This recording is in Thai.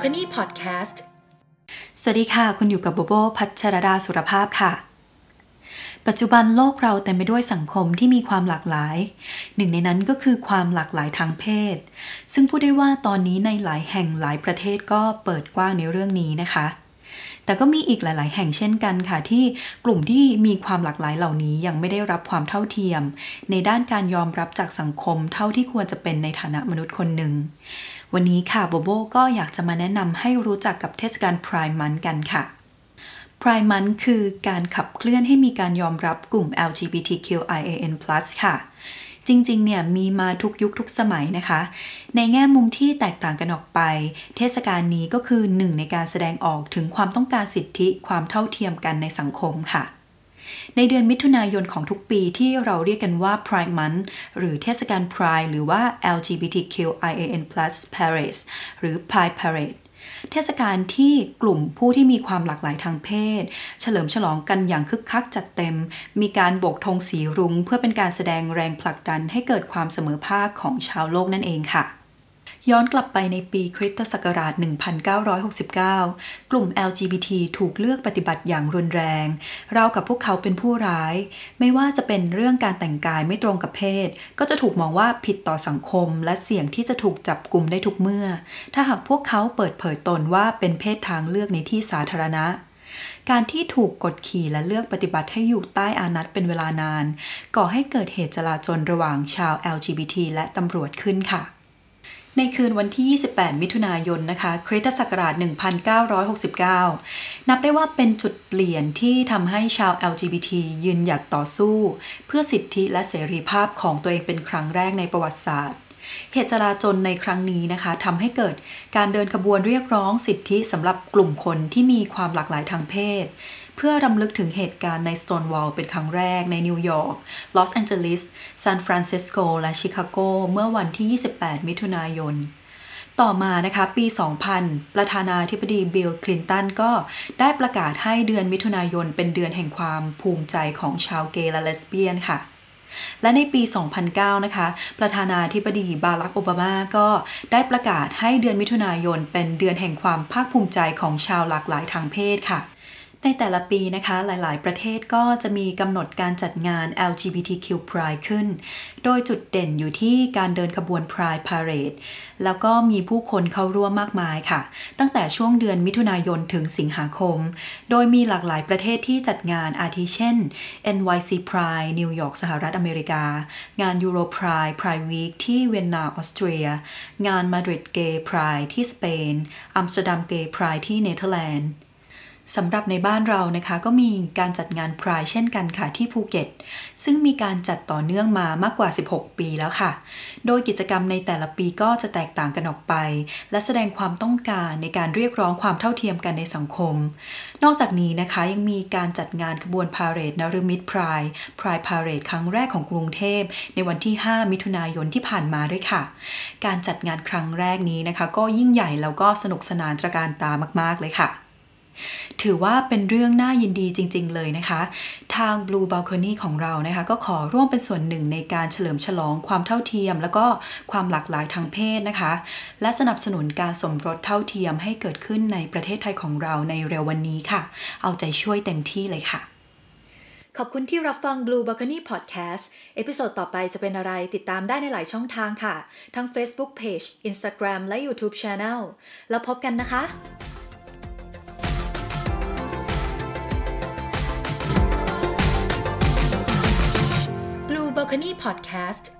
Podcast สวัสดีค่ะ คุณอยู่กับโบโบพัชรดาสุรภาพค่ะ ปัจจุบันโลกเราเต็มไปด้วยสังคมที่มีความหลากหลาย หนึ่งในนั้นก็คือความหลากหลายทางเพศ ซึ่งพูดได้ว่าตอนนี้ในหลายแห่งหลายประเทศก็เปิดกว้างในเรื่องนี้นะคะ แต่ก็มีอีกหลาย ๆ แห่งเช่นกันค่ะ ที่กลุ่มที่มีความหลากหลายเหล่านี้ยังไม่ได้รับความเท่าเทียม ในด้านการยอมรับจากสังคมเท่าที่ควรจะเป็นในฐานะมนุษย์คนหนึ่งวันนี้ค่ะโบโบก็อยากจะมาแนะนำให้รู้จักกับเทศกาลพรายมันกันค่ะพรายมันคือการขับเคลื่อนให้มีการยอมรับกลุ่ม LGBTQIAN+ ค่ะ จริงๆ เนี่ยมีมาทุกยุคทุกสมัยนะคะ ในแง่มุมที่แตกต่างกันออกไป เทศกาลนี้ก็คือหนึ่งในการแสดงออกถึงความต้องการสิทธิความเท่าเทียมกันในสังคมค่ะในเดือนมิถุนายนของทุกปีที่เราเรียกกันว่า Pride Month หรือเทศกาล Pride หรือว่า LGBTQIAN+ Parade หรือ Pride Parade เทศกาลที่กลุ่มผู้ที่มีความหลากหลายทางเพศ เฉลิมฉลองกันอย่างคึกคักจัดเต็ม มีการโบกธงสีรุง้งเพื่อเป็นการแสดงแรงผลักดันให้เกิดความเสมอภาคของชาวโลกนั่นเองค่ะ ย้อนกลับไปในปีคริสตศักราช 1969 กลุ่ม LGBT ถูกเลือกปฏิบัติอย่างรุนแรง เรากับพวกเขาเป็นผู้ร้าย ไม่ว่าจะเป็นเรื่องการแต่งกายไม่ตรงกับเพศ ก็จะถูกมองว่าผิดต่อสังคม และเสี่ยงที่จะถูกจับกลุ่มได้ทุกเมื่อ ถ้าหากพวกเขาเปิดเผยตนว่าเป็นเพศทางเลือกในที่สาธารณะการที่ถูกกดขี่และเลือกปฏิบัติให้อยู่ใต้อานัตเป็นเวลานาน ก่อให้เกิดเหตุจลาจลระหว่างชาว LGBT และตำรวจขึ้นค่ะ ในคืนวันที่ 28 มิถุนายนนะคะคริสตศักราช 1969 นับได้ว่าเป็นจุดเปลี่ยนที่ทำให้ชาว LGBT ยืนหยัดต่อสู้ เพื่อสิทธิและเสรีภาพของตัวเองเป็นครั้งแรกในประวัติศาสตร์ เหตุจลาจลในครั้งนี้นะคะทำให้เกิดการเดินขบวนเรียกร้องสิทธิสำหรับกลุ่มคนที่มีความหลากหลายทางเพศ เพื่อรำลึกถึงเหตุการณ์ใน Stonewall เป็นครั้งแรกในนิวยอร์ก ลอสแองเจลิส ซานฟรานซิสโก และชิคาโก เมื่อวันที่ 28 มิถุนายนต่อมานะคะปี 2000 ประธานาธิบดีบิลคลินตันก็ได้ประกาศให้เดือนมิถุนายนเป็นเดือนแห่งความภูมิใจของชาวเกย์และเลสเบี้ยนค่ะ และในปี 2009 นะคะ ประธานาธิบดีบารักโอบามาก็ได้ประกาศให้เดือนมิถุนายนเป็นเดือนแห่งความภาคภูมิใจของชาวหลากหลายทางเพศค่ะ ในแต่ละปีนะคะหลาย ๆ ประเทศก็จะมีกำหนดการจัดงาน LGBTQ Pride ขึ้น โดยจุดเด่นอยู่ที่การเดินขบวน Pride Parade แล้วก็มีผู้คนเข้าร่วมมากมายค่ะ ตั้งแต่ช่วงเดือนมิถุนายนถึงสิงหาคม โดยมีหลากหลายประเทศที่จัดงานอาทิเช่น NYC Pride นิวยอร์กสหรัฐอเมริกา งาน Euro Pride Pride Week ที่เวียนนาออสเตรีย งาน Madrid Gay Pride ที่สเปน อัมสเตอร์ดัม Gay Pride ที่เนเธอร์แลนด์ สำหรับในบ้านเรานะคะก็มีการจัดงานพรายเช่นกันค่ะที่ภูเก็ต ซึ่งมีการจัดต่อเนื่องมามากกว่า 16 ปีแล้วค่ะ โดยกิจกรรมในแต่ละปีก็จะแตกต่างกันออกไป และแสดงความต้องการในการเรียกร้องความเท่าเทียมกันในสังคม นอกจากนี้นะคะยังมีการจัดงานขบวนพาเหรดนรมิตพรายพรายพาเหรดครั้งแรกของกรุงเทพ ในวันที่ 5 มิถุนายนที่ผ่านมาด้วยค่ะ การจัดงานครั้งแรกนี้นะคะ ก็ยิ่งใหญ่แล้วก็สนุกสนานตระการตามาก ๆ เลยค่ะ ถือว่าเป็นเรื่องน่ายินดีจริง ๆ เลยนะคะ ทาง Blue Balcony ของเรานะคะ ก็ขอร่วมเป็นส่วนหนึ่งในการเฉลิมฉลองความเท่าเทียม แล้วก็ความหลากหลายทางเพศนะคะ และสนับสนุนการสมรสเท่าเทียมให้เกิดขึ้นในประเทศไทยของเราในเร็ววันนี้ค่ะ เอาใจช่วยเต็มที่เลยค่ะขอบคุณที่รับฟัง Blue Balcony Podcast episode ต่อไปจะเป็นอะไรติดตามได้ในหลายช่องทางค่ะ ทั้ง Facebook Page Instagram และ YouTube Channel แล้วพบกันนะคะ Balcony Podcast